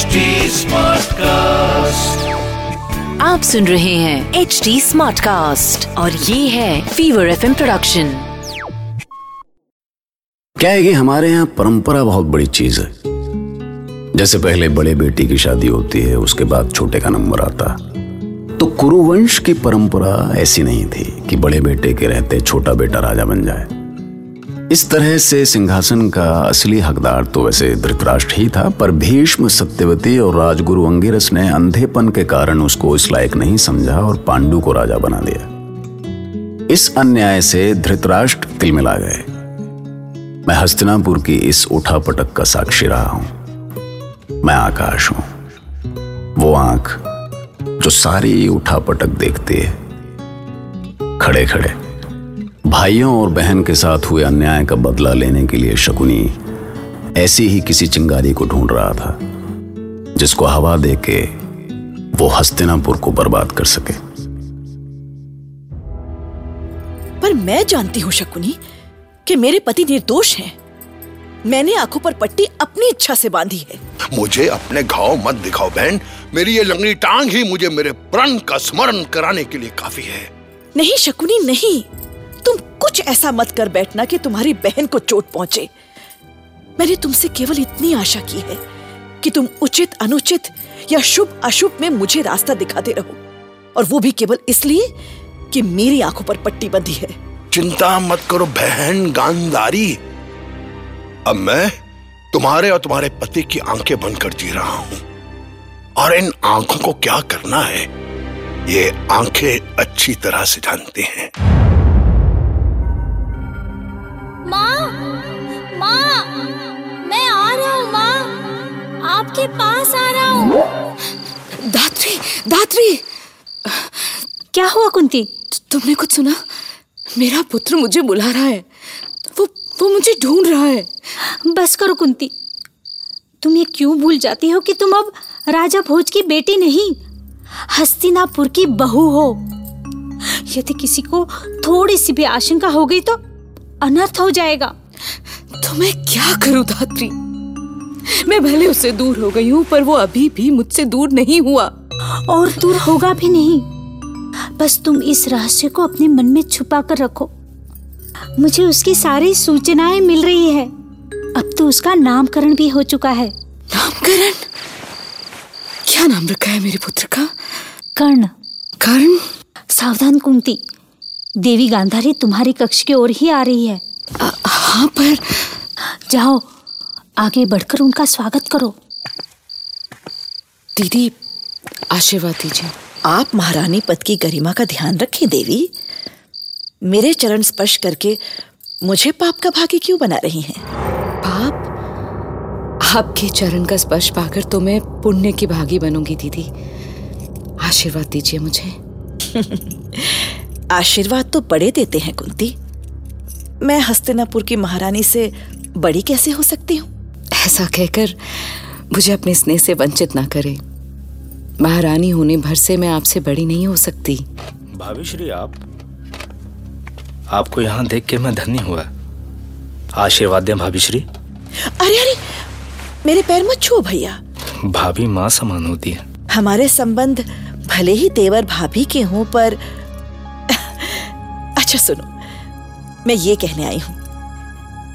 HD Smartcast. आप सुन रहे हैं एच डी स्मार्ट कास्ट और ये है फीवर एफ़ प्रोडक्शन क्या है कि हमारे यहाँ परंपरा बहुत बड़ी चीज़ है। जैसे पहले बड़े बेटी की शादी होती है उसके बाद छोटे का नंबर आता। तो कुरुवंश की परंपरा ऐसी नहीं थी कि बड़े बेटे के रहते छोटा बेटा राजा बन जाए। इस तरह से सिंहासन का असली हकदार तो वैसे धृतराष्ट्र ही था, पर भीष्म सत्यवती और राजगुरु अंगिरस ने अंधेपन के कारण उसको इस लायक नहीं समझा और पांडु को राजा बना दिया। इस अन्याय से धृतराष्ट्र तिलमिला गए। मैं हस्तिनापुर की इस उठापटक का साक्षी रहा हूँ। मैं आकाश हूँ। वो आँख जो सारी उठापटक देखती है। खड़े खड़े भाइयों और बहन के साथ हुए अन्याय का बदला लेने के लिए शकुनी ऐसी ही किसी चिंगारी को ढूंढ रहा था जिसको हवा दे के वो हस्तिनापुर को बर्बाद कर सके। पर मैं जानती हूँ शकुनी कि मेरे पति निर्दोष हैं। मैंने आँखों पर पट्टी अपनी इच्छा से बांधी है। मुझे अपने घाव मत दिखाओ बहन। मेरी ये लंगड़ी टांग ही मुझे मेरे प्रण का स्मरण कराने के लिए काफ़ी है। नहीं शकुनी नहीं। कुछ ऐसा मत कर बैठना कि तुम्हारी बहन को चोट पहुँचे। मैंने तुमसे केवल इतनी आशा की है कि तुम उचित, अनुचित या शुभ, अशुभ में मुझे रास्ता दिखाते रहो। और वो भी केवल इसलिए कि मेरी आँखों पर पट्टी बंधी है। चिंता मत करो बहन, गांधारी। अब मैं तुम्हारे और तुम्हारे पति की आँखें बंद कर जी रहा हूँ। और इन आँखों को क्या करना है, ये आँखें अच्छी तरह से जानते हैं। आपके पास आ रहा हूँ। धात्री धात्री क्या हुआ कुंती? तुमने कुछ सुना? मेरा पुत्र मुझे बुला रहा है। वो वो मुझे ढूंढ रहा है। बस करो कुंती। तुम ये क्यों भूल जाती हो कि तुम अब राजा भोज की बेटी नहीं? हस्तिनापुर की बहू हो। यदि किसी को थोड़ी सी भी आशंका हो गई तो अनर्थ हो जाएगा। तो मैं क्या करूँ धात्री मैं भले उससे दूर हो गई हूँ पर वो अभी भी मुझसे दूर नहीं हुआ। और दूर होगा भी नहीं। बस तुम इस रहस्य को अपने मन में छुपा कर रखो। मुझे उसकी सारी सूचनाएँ मिल रही है। अब तो उसका नामकरण भी हो चुका है। नामकरण? क्या नाम रखा है मेरे पुत्र का? कर्ण। कर्ण? सावधान कुंती देवी गांधारी तुम्हारी कक्ष की ओर ही आ रही है। आ, हाँ पर जाओ आगे बढ़कर उनका स्वागत करो। दीदी आशीर्वाद दीजिए। आप महारानी पद की गरिमा का ध्यान रखें देवी। मेरे चरण स्पर्श करके मुझे पाप का भागी क्यों बना रही हैं? पाप? आपके चरण का स्पर्श पाकर तो मैं पुण्य की भागी बनूँगी दीदी। आशीर्वाद दीजिए मुझे। आशीर्वाद तो बड़े देते हैं कुंती। मैं हस्तिनापुर की महारानी से बड़ी कैसे हो सकती हूँ? ऐसा कहकर मुझे अपने स्नेह से वंचित ना करें। महारानी होने भर से मैं आपसे बड़ी नहीं हो सकती। भाभी श्री आप आपको यहाँ देख के मैं धन्य हुआ। आशीर्वाद दें भाभी श्री। अरे अरे मेरे पैर मत छुओ भैया। भाभी माँ समान होती है। हमारे संबंध भले ही देवर भाभी के हों पर अच्छा सुनो मैं ये कहने आई हूँ।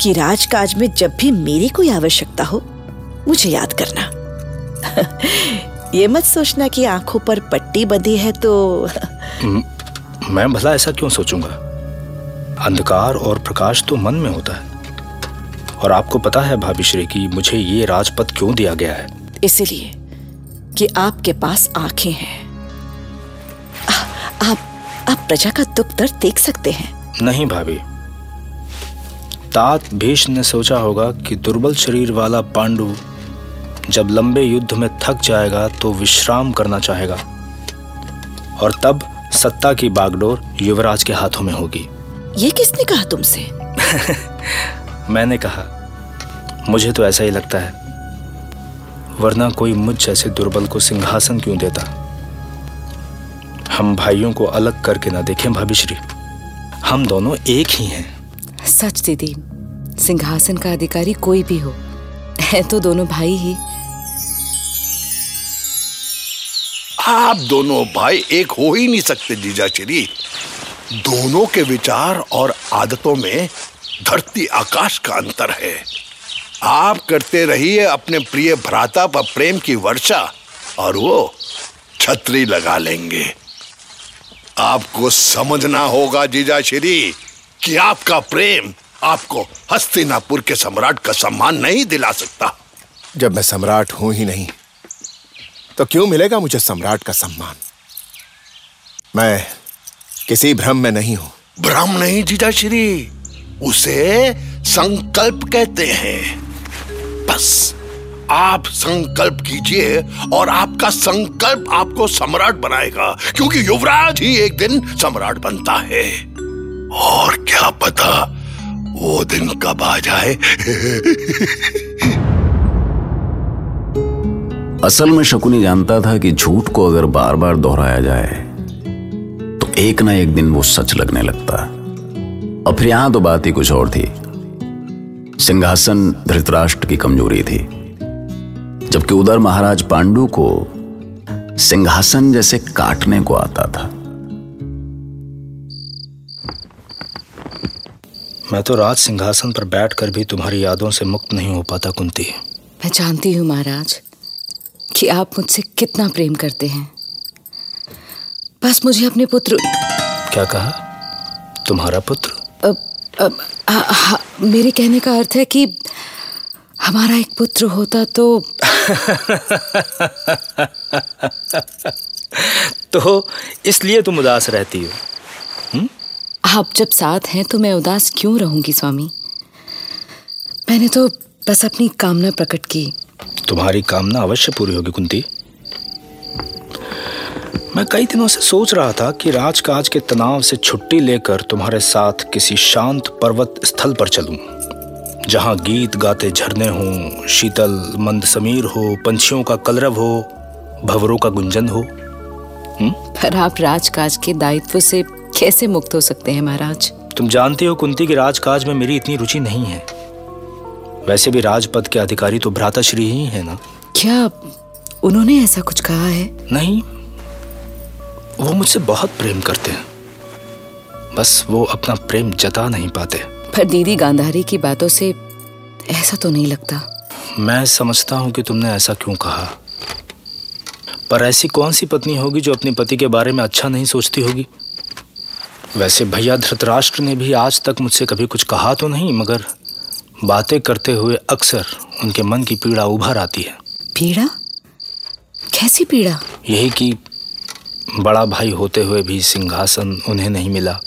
कि राजकाज में जब भी मेरी कोई आवश्यकता हो मुझे याद करना। ये मत सोचना कि आँखों पर पट्टी बंधी है तो मैं भला ऐसा क्यों सोचूँगा? अंधकार और प्रकाश तो मन में होता है। और आपको पता है भाभी श्री की मुझे ये राजपद क्यों दिया गया है? इसलिए कि आपके पास आँखें हैं। आप आप प्रजा का दुख दर्द देख सकते हैं। नहीं भाभी तात भीष्म ने सोचा होगा कि दुर्बल शरीर वाला पांडु जब लंबे युद्ध में थक जाएगा तो विश्राम करना चाहेगा। और तब सत्ता की बागडोर युवराज के हाथों में होगी। ये किसने कहा तुमसे? मैंने कहा मुझे तो ऐसा ही लगता है वरना कोई मुझ जैसे दुर्बल को सिंहासन क्यों देता? हम भाइयों को अलग करके ना देखें भाभी श्री। हम दोनों एक ही हैं। सच दीदी सिंहासन का अधिकारी कोई भी हो। है तो दोनों भाई ही। आप दोनों भाई एक हो ही नहीं सकते, जीजा श्री। दोनों के विचार और आदतों में धरती आकाश का अंतर है। आप करते रहिए अपने प्रिय भ्राता पर प्रेम की वर्षा और वो छतरी लगा लेंगे। आपको समझना होगा, जीजा श्री, कि आपका प्रेम आपको हस्तिनापुर के सम्राट का सम्मान नहीं दिला सकता। जब मैं सम्राट हूँ ही नहीं तो क्यों मिलेगा मुझे सम्राट का सम्मान? मैं किसी भ्रम में नहीं हूँ। भ्रम नहीं जीजा श्री उसे संकल्प कहते हैं। बस आप संकल्प कीजिए और आपका संकल्प आपको सम्राट बनाएगा क्योंकि युवराज ही एक दिन सम्राट बनता है। और क्या पता वो दिन कब आ जाए? असल में शकुनी जानता था कि झूठ को अगर बार बार दोहराया जाए तो एक ना एक दिन वो सच लगने लगता। और फिर यहाँ तो बात ही कुछ और थी। सिंहासन धृतराष्ट्र की कमज़ोरी थी, जबकि उधर महाराज पांडु को सिंहासन जैसे काटने को आता था। मैं तो राज सिंहासन पर बैठकर भी तुम्हारी यादों से मुक्त नहीं हो पाता कुंती। मैं जानती हूँ महाराज कि आप मुझसे कितना प्रेम करते हैं। बस मुझे अपने पुत्र क्या कहा? तुम्हारा पुत्र? अब, अब, आ, मेरे कहने का अर्थ है कि हमारा एक पुत्र होता तो तो इसलिए तुम उदास रहती हो हुँ? आप जब साथ हैं तो मैं उदास क्यों रहूँगी स्वामी? मैंने तो बस अपनी कामना प्रकट की। तुम्हारी कामना अवश्य पूरी होगी कुंती। मैं कई दिनों से सोच रहा था कि राजकाज के तनाव से छुट्टी लेकर तुम्हारे साथ किसी शांत पर्वत स्थल पर चलूँ जहाँ गीत गाते झरने हों शीतल मंद समीर हो पंछियों का कलरव हो भवरों का गुंजन हो। हुँ? पर आप राजकाज के दायित्व से कैसे मुक्त हो सकते हैं महाराज? तुम जानते हो कुंती कि राजकाज में मेरी इतनी रुचि नहीं है। वैसे भी राजपद के अधिकारी तो भ्राता श्री ही है ना? क्या उन्होंने ऐसा कुछ कहा है? नहीं। वो मुझसे बहुत प्रेम करते हैं। बस वो अपना प्रेम जता नहीं पाते। पर दीदी गांधारी की बातों से ऐसा तो नहीं लगता। मैं समझता हूँ कि तुमने ऐसा क्यों कहा। पर ऐसी कौन सी पत्नी होगी जो अपने पति के बारे में अच्छा नहीं सोचती होगी? वैसे भैया धृतराष्ट्र ने भी आज तक मुझसे कभी कुछ कहा तो नहीं मगर बातें करते हुए अक्सर उनके मन की पीड़ा उभर आती है। पीड़ा? कैसी पीड़ा? यही कि बड़ा भाई होते हुए भी सिंहासन उन्हें नहीं मिला।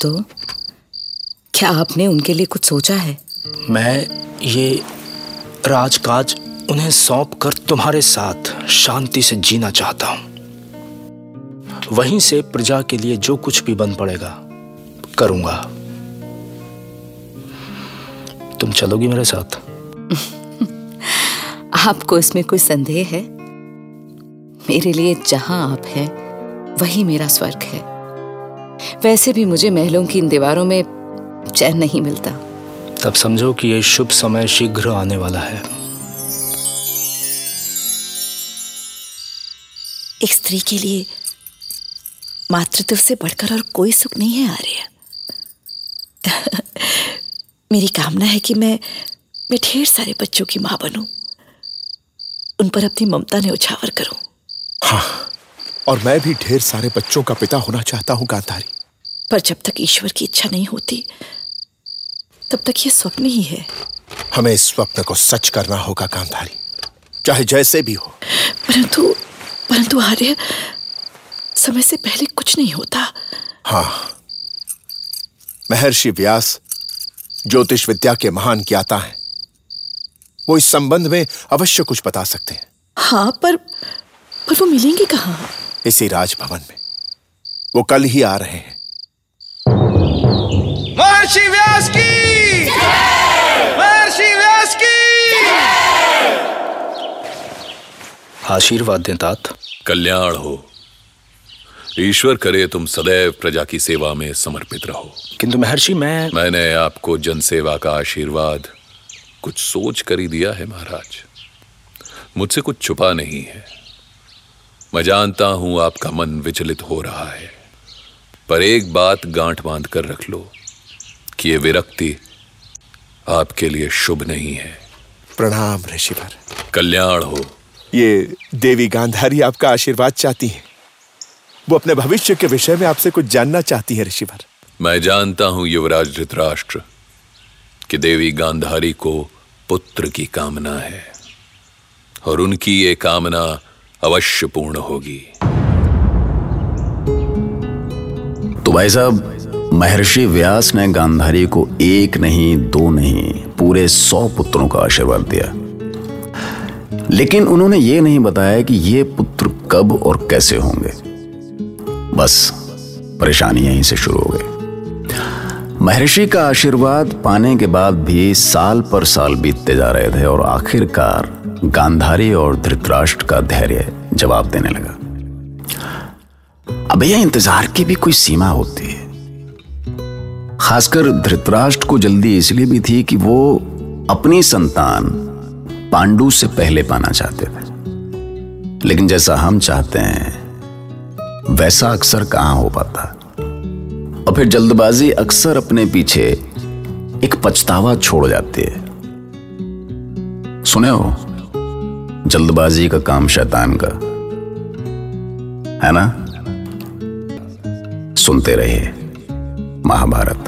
तो क्या आपने उनके लिए कुछ सोचा है? मैं ये राजकाज उन्हें सौंप कर तुम्हारे साथ शांति से जीना चाहता हूँ। वहीं से प्रजा के लिए जो कुछ भी बन पड़ेगा करूँगा। तुम चलोगी मेरे साथ? आपको इसमें कोई संदेह है? मेरे लिए जहाँ आप हैं वही मेरा स्वर्ग है। वैसे भी मुझे महलों की इन दीवारों में चैन नहीं मिलता। तब समझो कि यह शुभ समय शीघ्र आने वाला है। एक स्त्री के लिए मातृत्व से बढ़कर और कोई सुख नहीं है आर्य। मेरी कामना है कि मैं मैं ढेर सारे बच्चों की माँ बनूं। उन पर अपनी ममता ने उछावर करूँ। हाँ और मैं भी ढेर सारे बच्चों का पिता होना चाहता हूँ गांधारी। पर जब तक ईश्वर की इच्छा नहीं होती तब तक ये स्वप्न ही है। हमें इस स्वप्न को सच करना होगा गांधारी। चाहे जैसे भी हो। परंतु परंतु आर्य समय से पहले कुछ नहीं होता। हाँ। महर्षि व्यास ज्योतिष विद्या के महान ज्ञाता हैं। वो इस संबंध में अवश्य कुछ बता सकते हैं। हाँ पर पर वो मिलेंगे कहाँ? इसी राजभवन में। वो कल ही आ रहे हैं। महर्षि व्यास की महर्षि व्यास की आशीर्वाद दें तात। कल्याण हो। ईश्वर करे तुम सदैव प्रजा की सेवा में समर्पित रहो। किंतु महर्षि मैं मैंने आपको जनसेवा का आशीर्वाद कुछ सोच कर ही दिया है महाराज। मुझसे कुछ छुपा नहीं है। मैं जानता हूँ आपका मन विचलित हो रहा है। पर एक बात गांठ बाँध कर रख लो कि ये विरक्ति आपके लिए शुभ नहीं है। प्रणाम ऋषिवर। कल्याण हो। ये देवी गांधारी आपका आशीर्वाद चाहती हैं। वो अपने भविष्य के विषय में आपसे कुछ जानना चाहती है ऋषिवर। मैं जानता हूँ युवराज धृतराष्ट्र कि देवी गांधारी को पुत्र की कामना है और उनकी ये कामना अवश्य पूर्ण होगी। तो भाई साहब महर्षि व्यास ने गांधारी को एक नहीं दो नहीं पूरे सौ पुत्रों का आशीर्वाद दिया। लेकिन उन्होंने ये नहीं बताया कि ये पुत्र कब और कैसे होंगे। बस परेशानी यहीं से शुरू हो गई। महर्षि का आशीर्वाद पाने के बाद भी साल पर साल बीतते जा रहे थे और आखिरकार गांधारी और धृतराष्ट्र का धैर्य जवाब देने लगा। अब यह इंतज़ार की भी कोई सीमा होती है। खासकर धृतराष्ट्र को जल्दी इसलिए भी थी कि वो अपनी संतान पांडु से पहले पाना चाहते थे। लेकिन जैसा हम चाहते हैं वैसा अक्सर कहाँ हो पाता। और फिर जल्दबाजी अक्सर अपने पीछे एक पछतावा छोड़ जाती है। सुने हो? जल्दबाजी का काम शैतान का। है ना? सुनते रहिए, महाभारत।